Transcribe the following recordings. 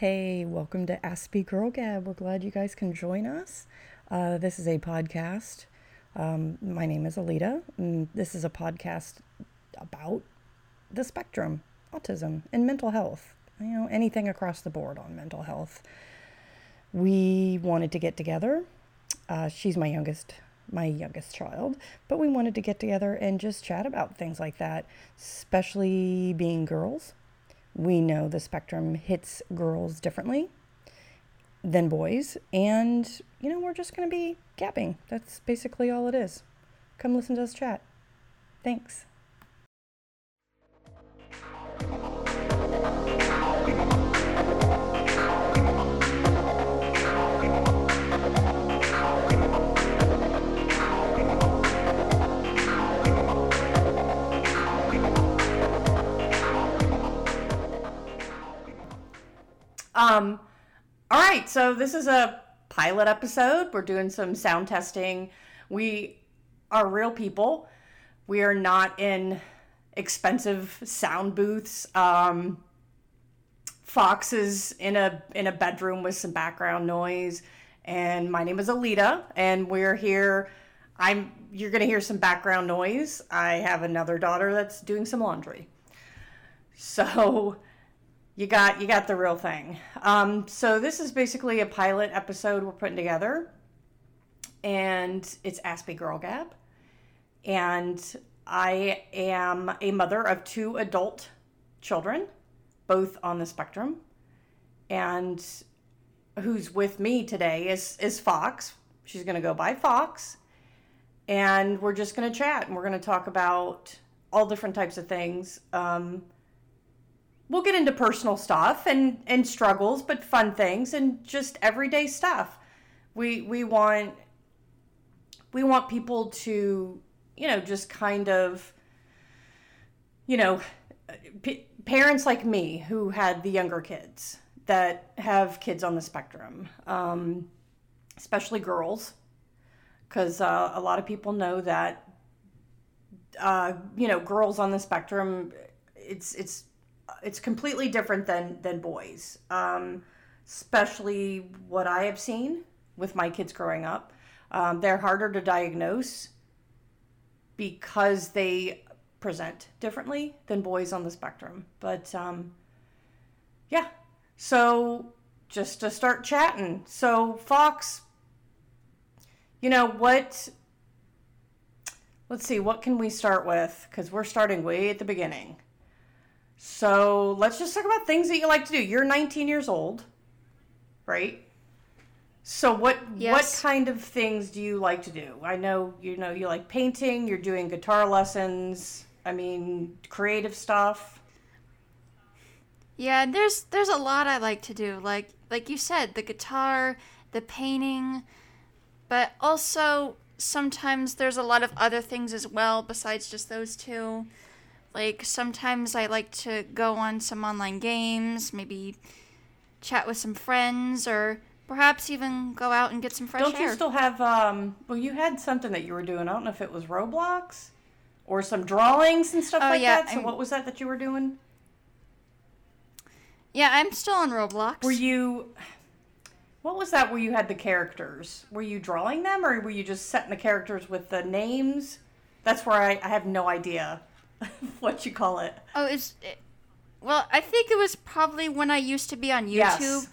Hey, welcome to Aspie Girl Gab. We're glad you guys can join us. Uh, this is a podcast. Um, my name is Alita, and this is a podcast about the spectrum, autism, and mental health. You know, anything across the board on mental health. We wanted to get together. Uh, she's my youngest, my youngest child, but we wanted to get together and just chat about things like that, especially being girls we know the spectrum hits girls differently than boys, and you know, we're just going to be gapping. That's basically all it is. Come listen to us chat. Thanks. Um, all right, so this is a pilot episode. We're doing some sound testing. We are real people. We are not in expensive sound booths. Um, Fox is in a in a bedroom with some background noise, and my name is Alita, and we're here. I'm you're gonna hear some background noise. I have another daughter that's doing some laundry. So you got you got the real thing. Um, so this is basically a pilot episode we're putting together, and it's Aspie Girl Gab, and I am a mother of two adult children, both on the spectrum, and who's with me today is is Fox. She's gonna go by Fox, and we're just gonna chat and we're gonna talk about all different types of things. Um, we'll get into personal stuff and and struggles, but fun things and just everyday stuff. We we want we want people to you know just kind of you know p- parents like me who had the younger kids that have kids on the spectrum, um, especially girls, because uh, a lot of people know that uh, you know girls on the spectrum. It's it's it's completely different than than boys. Um, especially what I have seen with my kids growing up. Um, they're harder to diagnose because they present differently than boys on the spectrum. But um, yeah, so just to start chatting. So Fox, you know what? Let's see, what can we start with? Because we're starting way at the beginning. So let's just talk about things that you like to do. You're 19 years old, right? So what yes. what kind of things do you like to do? I know you know you like painting. You're doing guitar lessons. I mean, creative stuff. Yeah, there's there's a lot I like to do. Like like you said, the guitar, the painting, but also sometimes there's a lot of other things as well besides just those two. Like sometimes I like to go on some online games, maybe chat with some friends, or perhaps even go out and get some fresh don't air. Don't you still have? Um, well, you had something that you were doing. I don't know if it was Roblox or some drawings and stuff oh, like yeah, that. So I'm, what was that that you were doing? Yeah, I'm still on Roblox. Were you? What was that? Where you had the characters? Were you drawing them, or were you just setting the characters with the names? That's where I, I have no idea. what you call it. Oh, it's it, well, I think it was probably when I used to be on YouTube. Yes.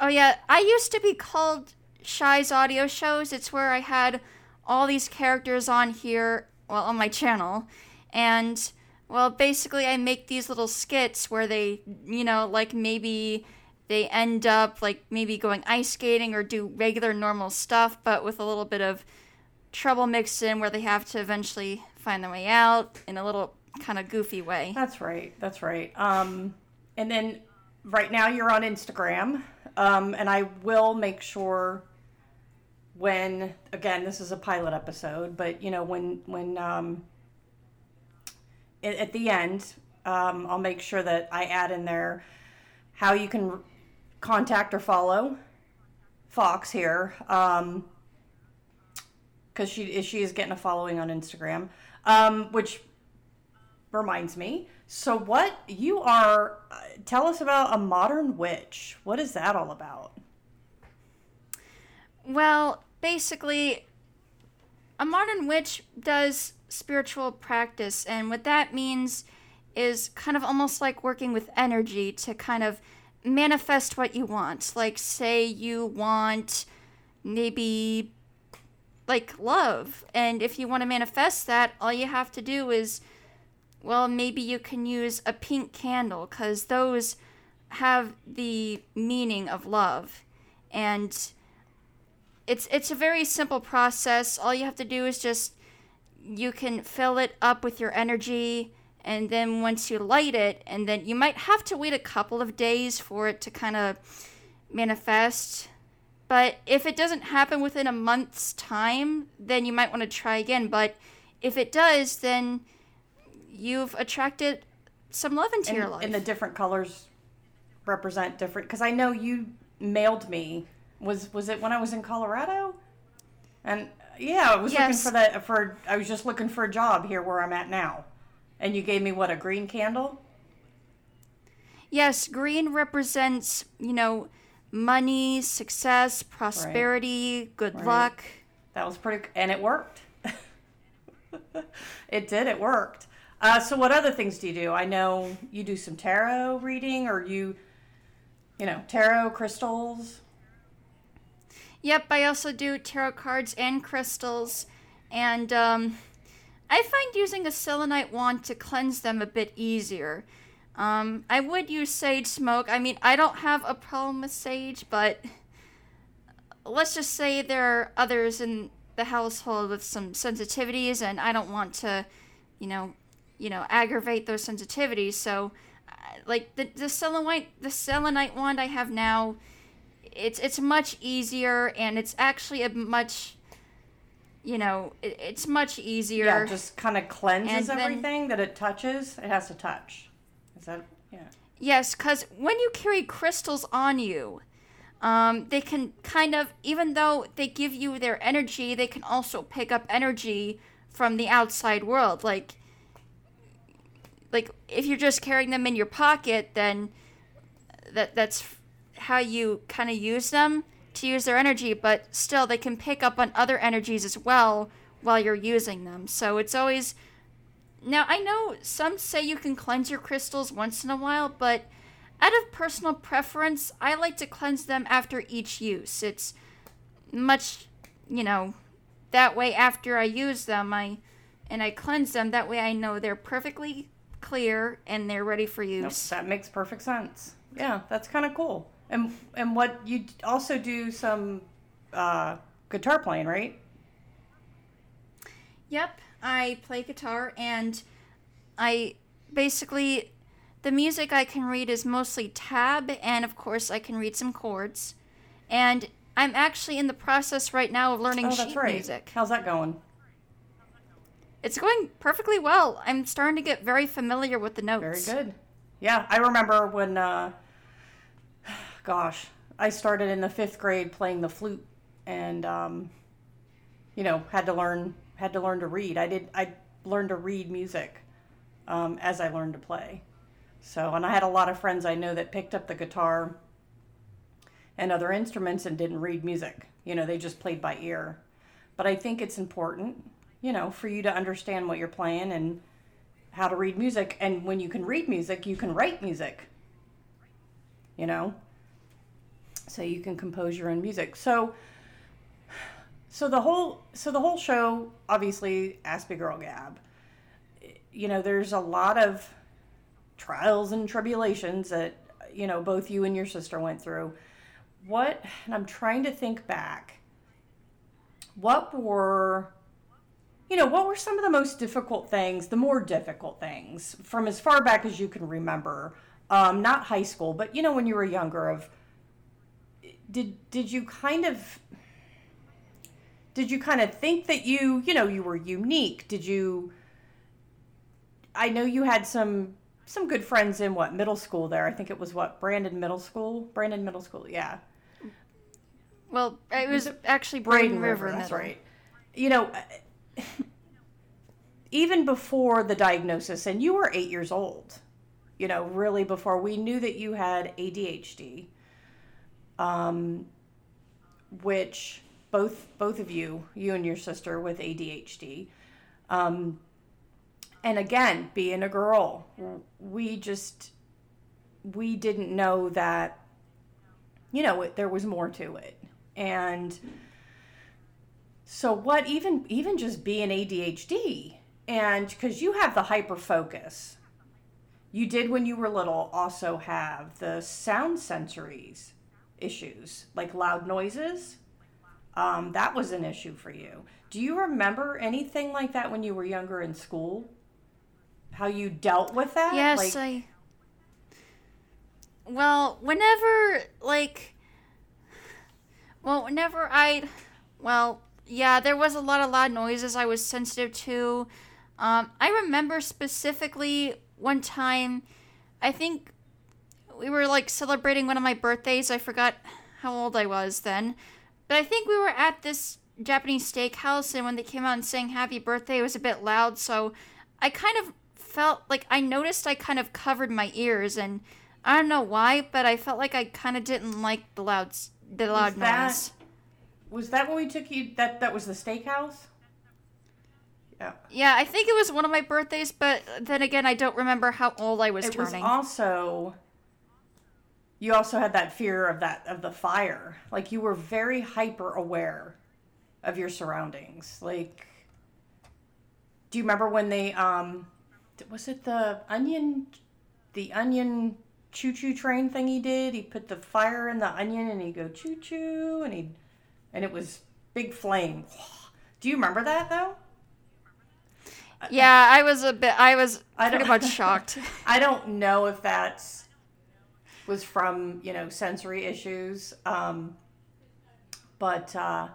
Oh yeah, I used to be called Shy's Audio Shows. It's where I had all these characters on here, well, on my channel, and well, basically I make these little skits where they, you know, like maybe they end up like maybe going ice skating or do regular normal stuff, but with a little bit of trouble mixed in where they have to eventually find their way out in a little kind of goofy way. That's right. That's right. Um, and then right now you're on Instagram, um, and I will make sure when again this is a pilot episode, but you know when when um, at the end um, I'll make sure that I add in there how you can contact or follow Fox here. Um, because she she is getting a following on Instagram. Um, which reminds me, So, what you are, uh, tell us about a modern witch. What is that all about? Well, basically, a modern witch does spiritual practice, and what that means is kind of almost like working with energy to kind of manifest what you want. Like, say you want maybe like love, and if you want to manifest that, all you have to do is well, maybe you can use a pink candle because those have the meaning of love. And it's it's a very simple process. All you have to do is just you can fill it up with your energy and then once you light it and then you might have to wait a couple of days for it to kind of manifest. But if it doesn't happen within a month's time, then you might want to try again. But if it does, then you've attracted some love into and, your life. And the different colors represent different. Because I know you mailed me. Was was it when I was in Colorado? And yeah, I was yes. looking for that for. I was just looking for a job here where I'm at now, and you gave me what a green candle. Yes, green represents you know money, success, prosperity, right. good right. luck. That was pretty, and it worked. it did. It worked. Uh, so what other things do you do? I know you do some tarot reading, or you, you know, tarot crystals. Yep, I also do tarot cards and crystals, and um, I find using a selenite wand to cleanse them a bit easier. Um, I would use sage smoke. I mean, I don't have a problem with sage, but let's just say there are others in the household with some sensitivities, and I don't want to, you know, you know, aggravate those sensitivities. So, uh, like the the selenite the selenite wand I have now, it's it's much easier and it's actually a much you know, it, it's much easier. Yeah, just kind of cleanses then, everything that it touches. It has to touch. Is that yeah? Yes, because when you carry crystals on you, um, they can kind of, even though they give you their energy, they can also pick up energy from the outside world. Like like if you're just carrying them in your pocket, then that that's how you kind of use them to use their energy, but still they can pick up on other energies as well while you're using them. So it's always now I know some say you can cleanse your crystals once in a while, but out of personal preference, I like to cleanse them after each use. It's much, you know, that way after I use them, I and I cleanse them. That way I know they're perfectly clear and they're ready for use. Nope, that makes perfect sense. Yeah, that's kind of cool. And and what you also do some uh, guitar playing, right? Yep, I play guitar and I basically the music I can read is mostly tab and of course I can read some chords. And I'm actually in the process right now of learning oh, sheet right. music. How's that going? It's going perfectly well. I'm starting to get very familiar with the notes. Very good. Yeah, I remember when, uh, gosh, I started in the fifth grade playing the flute, and um, you know, had to learn had to learn to read. I did. I learned to read music um, as I learned to play. So, and I had a lot of friends I know that picked up the guitar and other instruments and didn't read music. You know, they just played by ear. But I think it's important you know, for you to understand what you're playing and how to read music. And when you can read music, you can write music. You know? So you can compose your own music. So so the whole so the whole show obviously Aspie Girl Gab. You know, there's a lot of trials and tribulations that you know both you and your sister went through. What and I'm trying to think back. What were you know, what were some of the most difficult things, the more difficult things from as far back as you can remember? Um, not high school, but you know, when you were younger, of did did you kind of did you kind of think that you you know you were unique? Did you? I know you had some some good friends in what middle school there. I think it was what Brandon Middle School. Brandon Middle School, yeah. Well, it was, was it? actually Braden, Braden River. River that's right. You know even before the diagnosis, and you were eight years old, you know, really before we knew that you had ADHD, um, which both both of you, you and your sister with ADHD, um, and again, being a girl, we just we didn't know that, you know, it, there was more to it, and so what? Even even just being ADHD, and because you have the hyper focus, you did when you were little also have the sound sensories issues, like loud noises. Um, that was an issue for you. Do you remember anything like that when you were younger in school? How you dealt with that? Yes, like, I. Well, whenever like, well, whenever I, well, yeah, there was a lot of loud noises I was sensitive to. Um, I remember specifically one time, I think we were like celebrating one of my birthdays. I forgot how old I was then. But I think we were at this Japanese steakhouse, and when they came out and sang happy birthday, it was a bit loud. So I kind of felt like I noticed I kind of covered my ears, and I don't know why, but I felt like I kind of didn't like the loud, the loud was that, noise. Was that when we took you? That that was the steakhouse. Yeah. Yeah, I think it was one of my birthdays, but then again, I don't remember how old I was it turning. It was also you also had that fear of that of the fire. Like you were very hyper aware of your surroundings. Like do you remember when they um was it the onion the onion choo choo train thing he did? He put the fire in the onion and he'd go choo choo and he and it was big flame. Do you remember that though? Yeah, I was a bit I was pretty much shocked. I don't know if that's was from you know sensory issues. Um, but uh,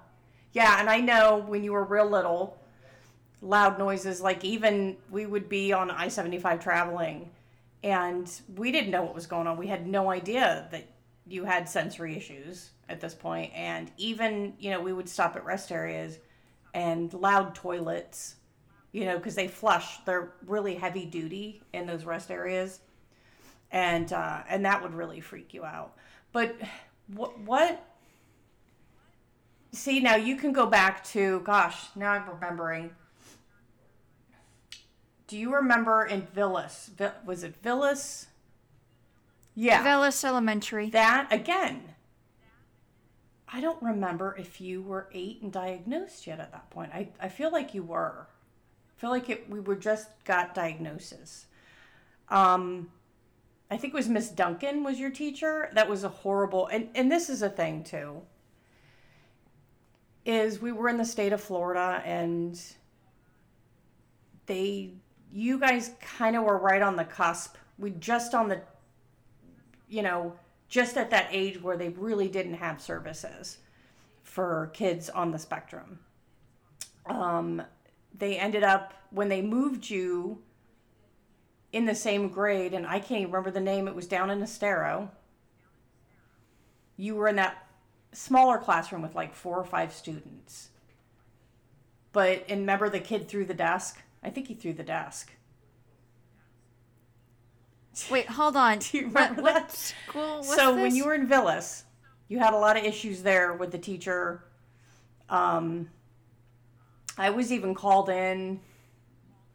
yeah, and I know when you were real little, loud noises like even we would be on I seventy five traveling, and we didn't know what was going on. We had no idea that you had sensory issues at this point, and even you know we would stop at rest areas and loud toilets you know, because they flush. They're really heavy duty in those rest areas and uh, and that would really freak you out. But what what? See now you can go back to gosh now I'm remembering. Do you remember in Villas? Was it Villas? Yeah, Villas Elementary. That again. I don't remember if you were eight and diagnosed yet at that point. I, I feel like you were. I feel like it, we were just got diagnosis. Um, I think it was Miss Duncan was your teacher. That was a horrible and and this is a thing too. Is we were in the state of Florida and they you guys kind of were right on the cusp. We just on the you know, just at that age where they really didn't have services for kids on the spectrum. Um, they ended up when they moved you in the same grade, and I can't even remember the name. It was down in Estero. You were in that smaller classroom with like four or five students. But and remember the kid threw the desk? I think he threw the desk. Wait, hold on. Do you remember what, that? School was So this? when you were in Villas, you had a lot of issues there with the teacher. Um, I was even called in.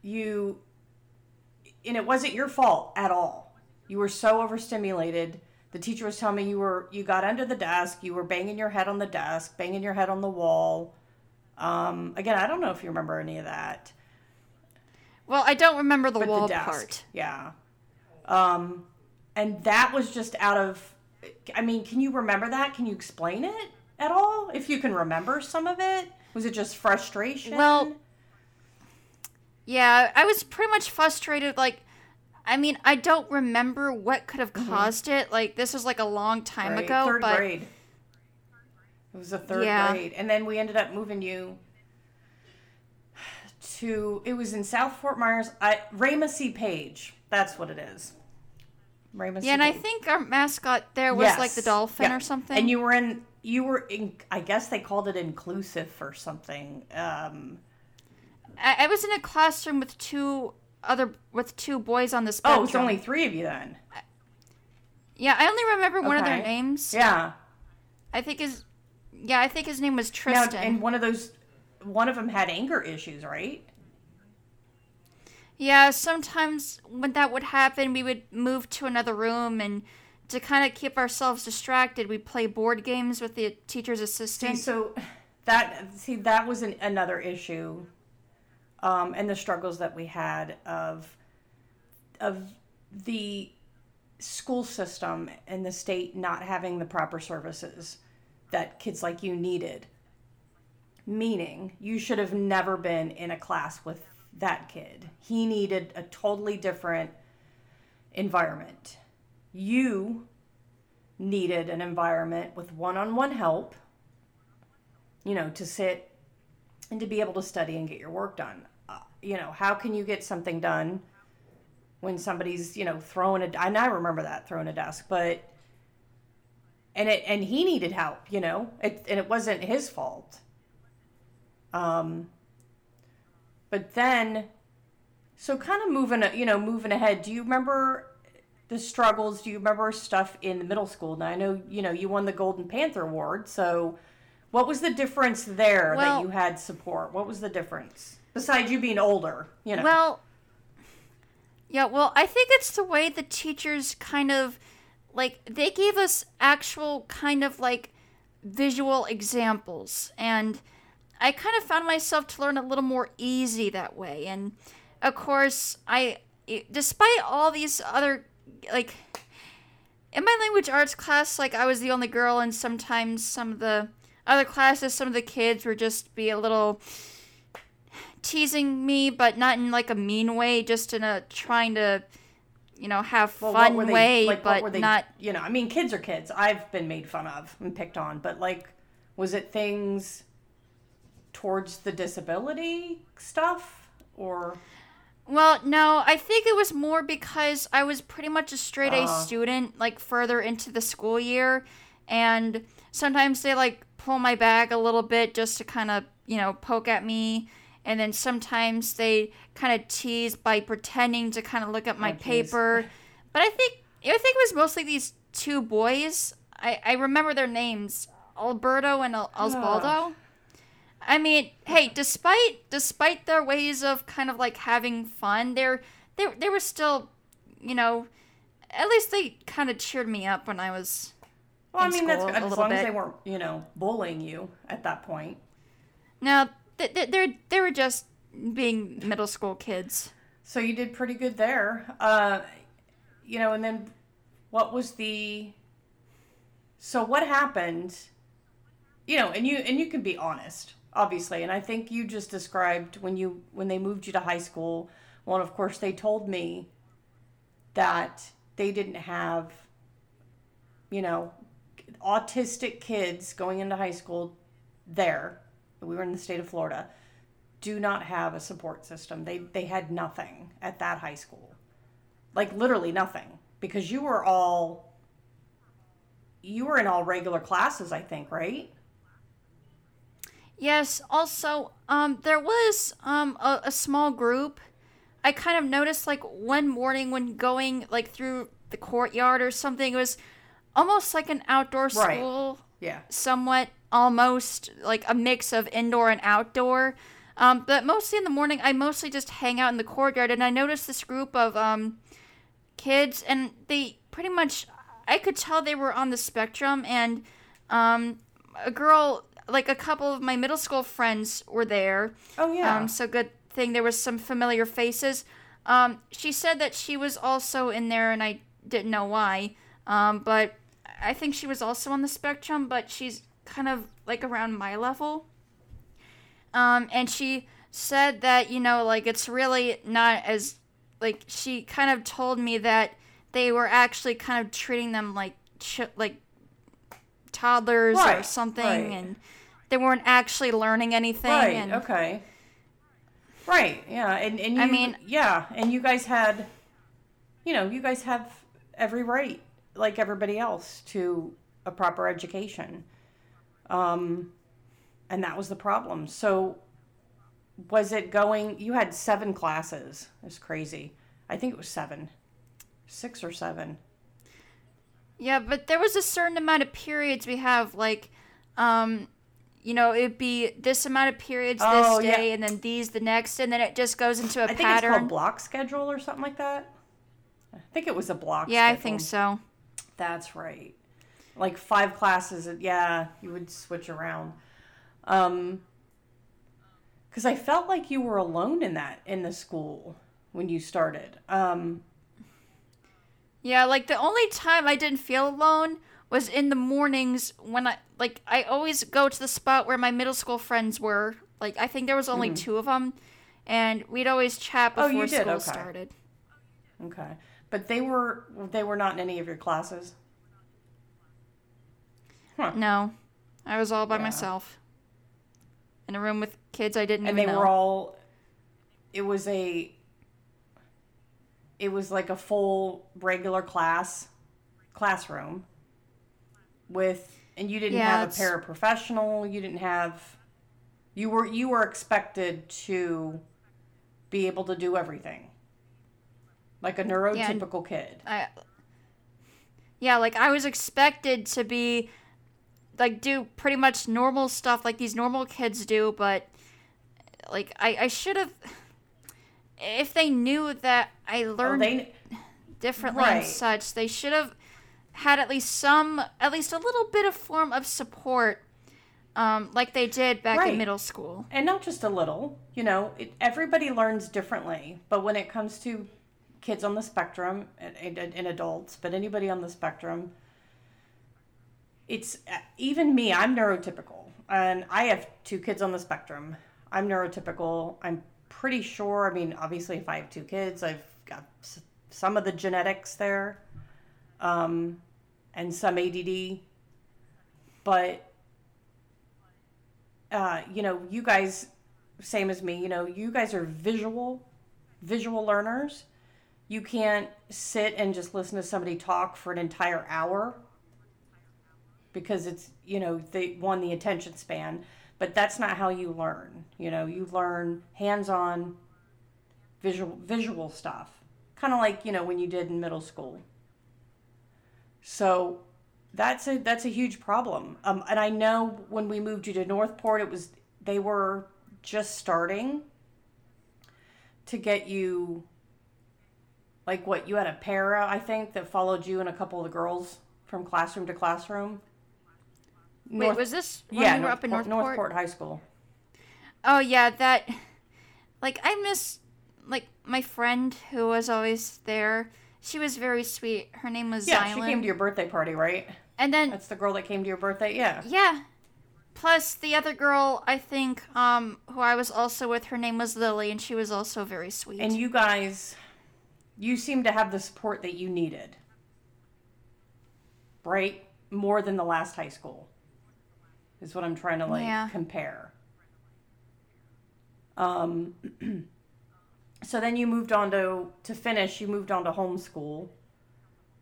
You and it wasn't your fault at all. You were so overstimulated. The teacher was telling me you were you got under the desk, you were banging your head on the desk, banging your head on the wall. Um, again, I don't know if you remember any of that. Well, I don't remember the but wall the part. Yeah. Um, and that was just out of I mean, can you remember that? Can you explain it at all? If you can remember some of it? Was it just frustration? Well, yeah, I was pretty much frustrated. Like, I mean, I don't remember what could have mm-hmm. caused mm-hmm. it. Like, this was like a long time right. ago. Third but... grade. It was a third yeah. grade, and then we ended up moving you to. It was in South Fort Myers. I C. Page. That's what it is. Raymond. Yeah, and I think our mascot there was yes. like the dolphin yeah. or something. And you were in. You were in. I guess they called it inclusive or something. Um, I, I was in a classroom with two other with two boys on the oh, spectrum. Oh, it's only three of you then. Yeah, I only remember one of their names. Yeah. I think his yeah, I think his name was Tristan. Now, and one of those one of them had anger issues, right? Yeah, sometimes when that would happen, we would move to another room and to kind of keep ourselves distracted, we'd play board games with the teacher's assistant. See, so that see that was an, another issue, um, and the struggles that we had of of the school system and the state not having the proper services that kids like you needed. Meaning, you should have never been in a class with that kid. He needed a totally different environment. You needed an environment with one on one help, you know, to sit and to be able to study and get your work done. Uh, you know, how can you get something done when somebody's, you know, throwing a, and I remember that throwing a desk, but, and it, and he needed help, you know, it, and it wasn't his fault. Um, but then, so kind of moving, you know, moving ahead, do you remember the struggles? Do you remember stuff in the middle school? Now I know you know you won the Golden Panther Award, so what was the difference there well, that you had support? What was the difference besides you being older? You know. Well, yeah. Well, I think it's the way the teachers kind of like they gave us actual kind of like visual examples and I kind of found myself to learn a little more easy that way and of course I despite all these other like in my language arts class, like I was the only girl, and sometimes some of the other classes, some of the kids were just be a little teasing me, but not in like a mean way, just in a trying to, you know, have well, fun they, way, like, but they, not. You know, I mean, kids are kids. I've been made fun of and picked on, but like, was it things towards the disability stuff or? Well, no, I think it was more because I was pretty much a straight A uh. student, like further into the school year, and sometimes they like pull my bag a little bit just to kind of, you know, poke at me, and then sometimes they kind of tease by pretending to kind of look at my oh, paper. But I think I think it was mostly these two boys. I I remember their names, Alberto and Osvaldo. I mean, hey, despite despite their ways of kind of like having fun, they're they they were still, you know, at least they kind of cheered me up when I was. Well, I mean, that's as long bit. as they weren't, you know, bullying you at that point. No, they they they were just being middle school kids. So you did pretty good there, uh, you know. And then, what was the? So what happened? You know, and you and you can be honest obviously and i think you just described when you when they moved you to high school well of course they told me that they didn't have you know autistic kids going into high school there we were in the state of florida do not have a support system they they had nothing at that high school like literally nothing because you were all you were in all regular classes i think right Yes. Also, um, there was um a, a small group. I kind of noticed like one morning when going like through the courtyard or something. It was almost like an outdoor school. Right. Yeah. Somewhat, almost like a mix of indoor and outdoor. Um, but mostly in the morning, I mostly just hang out in the courtyard, and I noticed this group of um, kids, and they pretty much, I could tell they were on the spectrum, and um, a girl like a couple of my middle school friends were there. Oh yeah. Um, so good thing there was some familiar faces. Um, she said that she was also in there, and I didn't know why. Um, but I think she was also on the spectrum, but she's kind of like around my level. Um, and she said that you know, like it's really not as like she kind of told me that they were actually kind of treating them like ch- like toddlers right, or something, right. and they weren't actually learning anything. Right. And, okay. Right. Yeah. And and you, I mean, yeah, and you guys had, you know, you guys have every right, like everybody else, to a proper education. Um, and that was the problem. So, was it going? You had seven classes. It's crazy. I think it was seven, six or seven. Yeah, but there was a certain amount of periods we have, like, um, you know, it'd be this amount of periods oh, this day, yeah. and then these the next, and then it just goes into a I think pattern. It's called block schedule or something like that. I think it was a block. Yeah, schedule. I think so. That's right. Like five classes. Yeah, you would switch around. Um, because I felt like you were alone in that in the school when you started. Um, yeah, like the only time I didn't feel alone was in the mornings when I like I always go to the spot where my middle school friends were. Like I think there was only mm-hmm. two of them, and we'd always chat oh, before oh, school okay. started. Okay, but they were they were not in any of your classes. Huh. No, I was all by yeah. myself in a room with kids I didn't know. and they know. were all it was a it was like a full regular class classroom with and you didn't yeah, have it's... a paraprofessional you didn't have you were you were expected to be able to do everything like a neurotypical yeah, kid I, yeah like i was expected to be like do pretty much normal stuff like these normal kids do, but like I, I should have if they knew that I oh, learned oh, they, differently right. and such, they should have had at least some at least a little bit of form of support um, like they did back right. in middle school. And not just a little, you know, it, everybody learns differently. But when it comes to kids on the spectrum and, and, and adults, but anybody on the spectrum, it's even me, I'm neurotypical. And I have two kids on the spectrum. I'm neurotypical. I'm pretty sure, I mean, obviously, if I have two kids, I've got some of the genetics there um, and some ADD. But, uh, you know, you guys, same as me, you know, you guys are visual, visual learners. You can't sit and just listen to somebody talk for an entire hour because it's you know they won the attention span but that's not how you learn you know? You learn hands-on visual visual stuff kind of like you know when you did in middle school. So that's a that's a huge problem. Um, and i know when we moved you to northport it was they were just starting to get you like what you had a para i think that followed you and a couple of the girls from classroom to classroom North, Wait, was this when yeah, we were up in Northport? Northport High School. Oh yeah, that. Like I miss, like my friend who was always there. She was very sweet. Her name was yeah. She came to your birthday party, right? And then that's the girl that came to your birthday. Yeah. Yeah. Plus the other girl, I think, um, who I was also with, her name was Lily, and she was also very sweet. And you guys, you seem to have the support that you needed, right? More than the last high school is what I'm trying to like yeah. compare. Um, so then you moved on to to finish. You moved on to homeschool,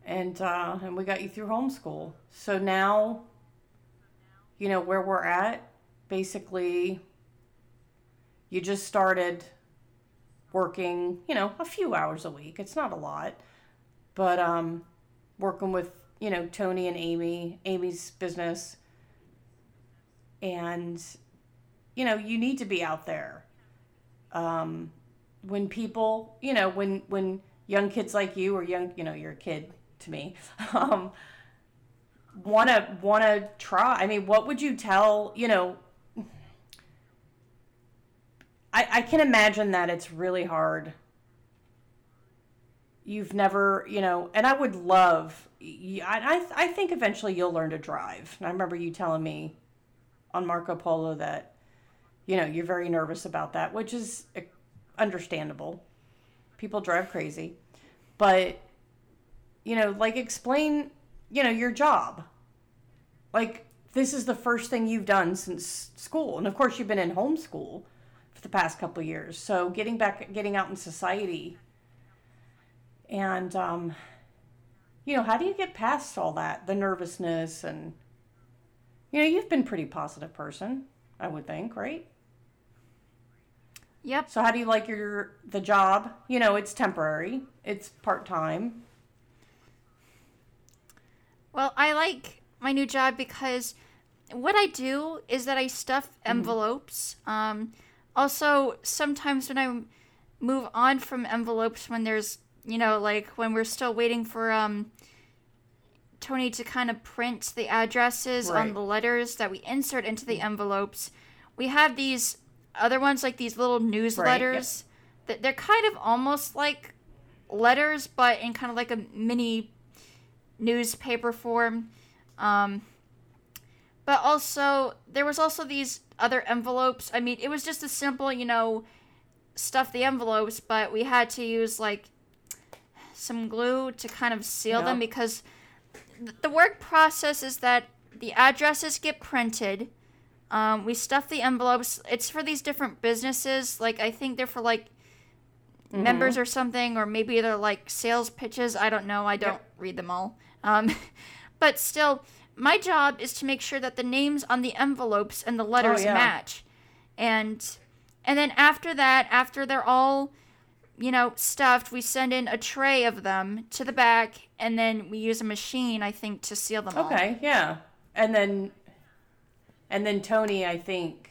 and uh, and we got you through homeschool. So now, you know where we're at. Basically, you just started working. You know, a few hours a week. It's not a lot, but um, working with you know Tony and Amy, Amy's business and you know you need to be out there um, when people you know when when young kids like you or young you know you're a kid to me um, want to want to try i mean what would you tell you know I, I can imagine that it's really hard. You've never you know and i would love I, I, I think eventually you'll learn to drive. And i remember you telling me on Marco Polo that you know you're very nervous about that, which is eh, understandable. People drive crazy, but you know, like explain, you know, your job. Like this is the first thing you've done since school, and of course you've been in homeschool the past couple years. So getting back, getting out in society, and um, you know, how do you get past all that, the nervousness and you know, you've been pretty positive person, I would think, right? Yep. So how do you like your the job? You know, it's temporary. It's part-time. Well, I like my new job because what I do is that I stuff mm-hmm. envelopes. Mm-hmm. Um, also, sometimes when I move on from envelopes, when there's, you know, like when we're still waiting for um, Tony to kind of print the addresses right. on the letters that we insert into the envelopes, we have these other ones, like these little newsletters. Right, yep. That they're kind of almost like letters, but in kind of like a mini newspaper form. Um, but also, there was also these other envelopes. I mean, it was just a simple, you know, stuff the envelopes, but we had to use like some glue to kind of seal yep. them because th- the work process is that the addresses get printed. Um, we stuff the envelopes. It's for these different businesses. Like I think they're for like mm-hmm. members or something, or maybe they're like sales pitches. I don't know. I don't yep. read them all. Um, but still, my job is to make sure that the names on the envelopes and the letters oh, yeah. match. And and then after that, after they're all you know, stuffed, we send in a tray of them to the back and then we use a machine, I think, to seal them okay, all. Okay, yeah. And then and then Tony, I think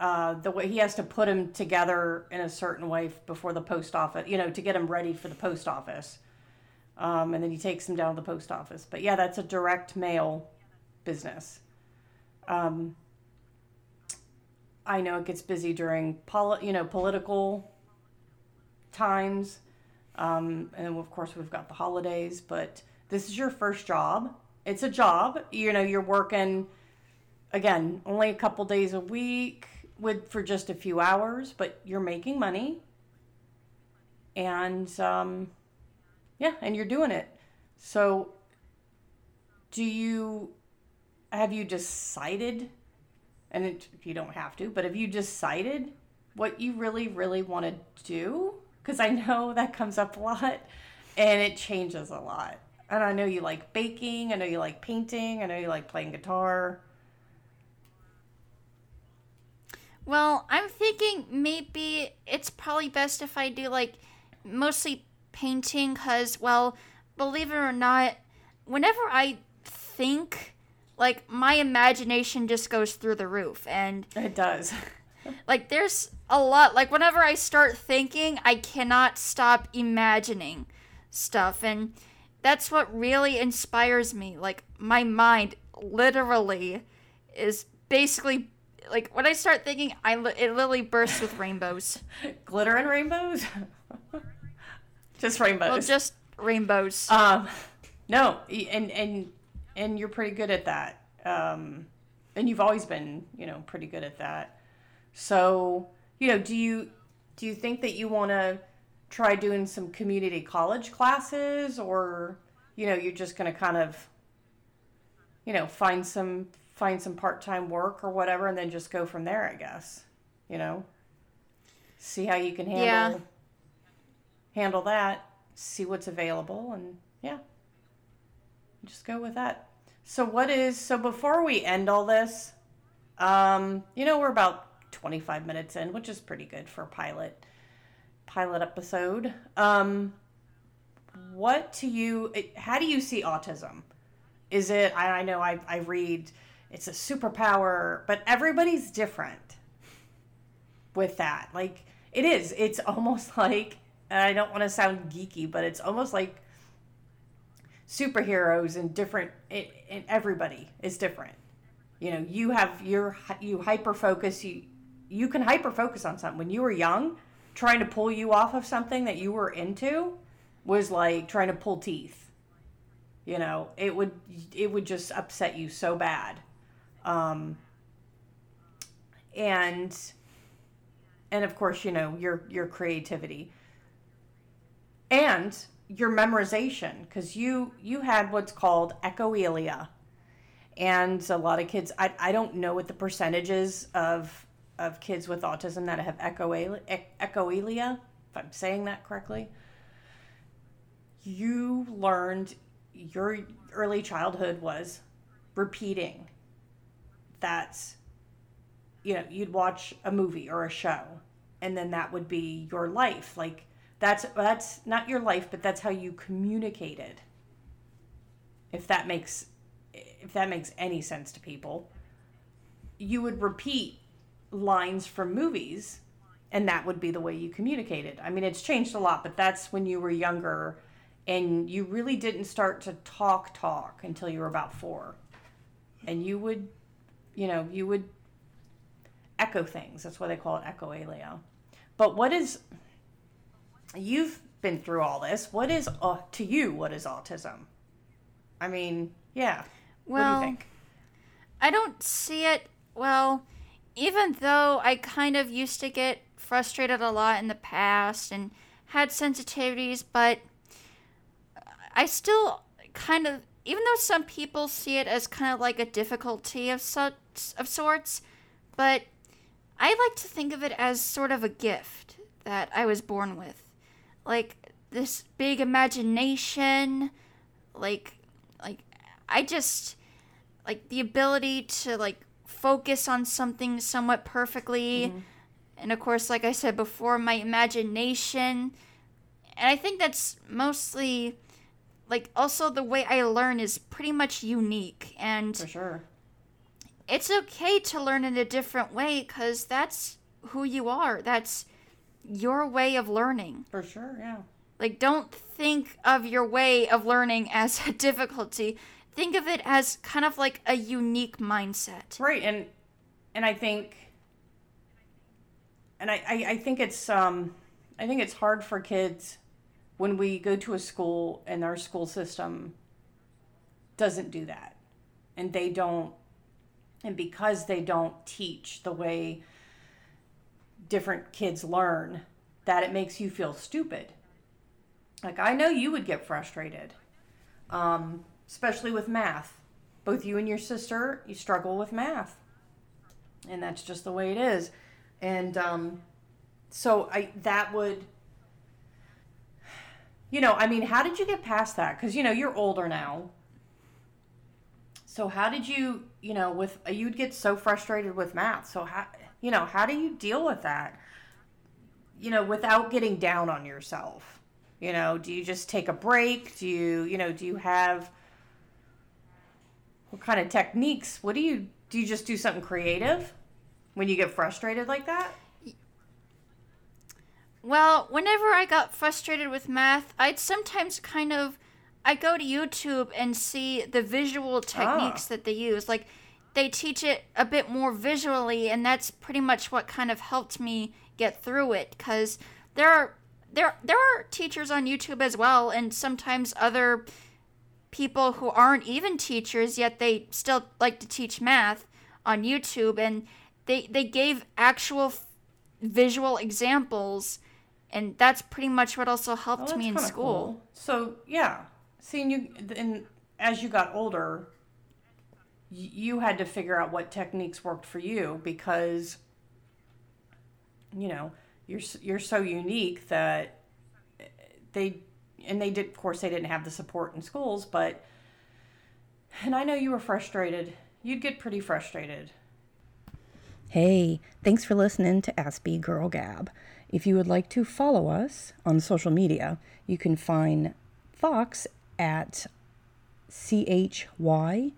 uh, the way he has to put them together in a certain way before the post office, you know, to get them ready for the post office. Um, and then he takes them down to the post office. But yeah, that's a direct mail business. Um, I know it gets busy during poli- you know political times, um, and of course we've got the holidays. But this is your first job. It's a job. You know you're working again only a couple days a week with for just a few hours, but you're making money. And um, yeah, and you're doing it. So, do you have you decided? And it, you don't have to, but have you decided what you really, really want to do? Because I know that comes up a lot, and it changes a lot. And I know you like baking. I know you like painting. I know you like playing guitar. Well, I'm thinking maybe it's probably best if I do like mostly painting because, well, believe it or not, whenever I think, like, my imagination just goes through the roof. And it does. like, there's a lot. Like, whenever I start thinking, I cannot stop imagining stuff. And that's what really inspires me. Like, my mind literally is basically like when I start thinking, I it literally bursts with rainbows, glitter and rainbows. Just rainbows. Well, just rainbows. Um, no, and and and you're pretty good at that. Um, and you've always been, you know, pretty good at that. So, you know, do you do you think that you want to try doing some community college classes, or you know, you're just going to kind of, you know, find some find some part time work or whatever, and then just go from there? I guess. You know, see how you can handle. Yeah handle that, see what's available, and yeah, just go with that. So, what is so before we end all this, um, you know, we're about 25 minutes in, which is pretty good for a pilot pilot episode. Um, what to you? How do you see autism? Is it? I, I know I, I read it's a superpower, but everybody's different with that. Like it is. It's almost like and I don't want to sound geeky, but it's almost like superheroes and different. It, and everybody is different. You know, you have your you hyper focus. You you can hyper focus on something. When you were young, trying to pull you off of something that you were into was like trying to pull teeth. You know, it would it would just upset you so bad. Um, and and of course, you know, your your creativity and your memorization because you you had what's called echoelia and a lot of kids I, I don't know what the percentages of of kids with autism that have echoelia, echoelia if i'm saying that correctly you learned your early childhood was repeating that you know you'd watch a movie or a show and then that would be your life. Like that's that's not your life, but that's how you communicated. If that makes if that makes any sense to people, you would repeat lines from movies and that would be the way you communicated. I mean, it's changed a lot, but that's when you were younger and you really didn't start to talk talk until you were about 4. And you would you know, you would echo things. That's why they call it echolalia. But what is you've been through all this. What is uh, to you what is autism? I mean, yeah. Well, what do you think? I don't see it well, even though I kind of used to get frustrated a lot in the past and had sensitivities, but I still kind of even though some people see it as kind of like a difficulty of such of sorts, but I like to think of it as sort of a gift that I was born with. Like this big imagination, like like I just like the ability to like focus on something somewhat perfectly. Mm-hmm. And of course, like I said before, my imagination. And I think that's mostly like also the way I learn is pretty much unique and For sure it's okay to learn in a different way because that's who you are. That's your way of learning. For sure, yeah. Like, don't think of your way of learning as a difficulty. Think of it as kind of like a unique mindset. Right, and and I think, and I, I, I think it's um, I think it's hard for kids when we go to a school and our school system doesn't do that, and they don't and because they don't teach the way different kids learn, that it makes you feel stupid. Like, I know you would get frustrated, um, especially with math. Both you and your sister, you struggle with math. And that's just the way it is. And um, so I that would you know, I mean, how did you get past that? Because, you know, you're older now. So how did you, you know, with you'd get so frustrated with math. So how, you know, how do you deal with that? You know, without getting down on yourself. You know, do you just take a break? Do you, you know, do you have what kind of techniques? What do you do you just do something creative when you get frustrated like that? Well, whenever I got frustrated with math, I'd sometimes kind of I go to YouTube and see the visual techniques ah. that they use. Like they teach it a bit more visually, and that's pretty much what kind of helped me get through it. Because there are there there are teachers on YouTube as well, and sometimes other people who aren't even teachers yet they still like to teach math on YouTube, and they they gave actual f- visual examples and that's pretty much what also helped oh, me in school. Cool. So yeah, seeing you and as you got older you had to figure out what techniques worked for you because you know you're you're so unique that eh, they and they did of course they didn't have the support in schools but and I know you were frustrated you'd get pretty frustrated Hey, thanks for listening to Aspie Girl Gab. If you would like to follow us on social media, you can find Fox at C H Y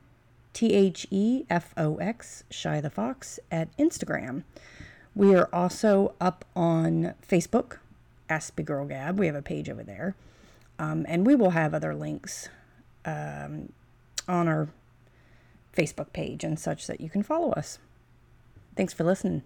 T H E F O X, Shy the Fox, at Instagram. We are also up on Facebook, Aspie Girl Gab. We have a page over there. Um, and we will have other links um, on our Facebook page and such that you can follow us. Thanks for listening.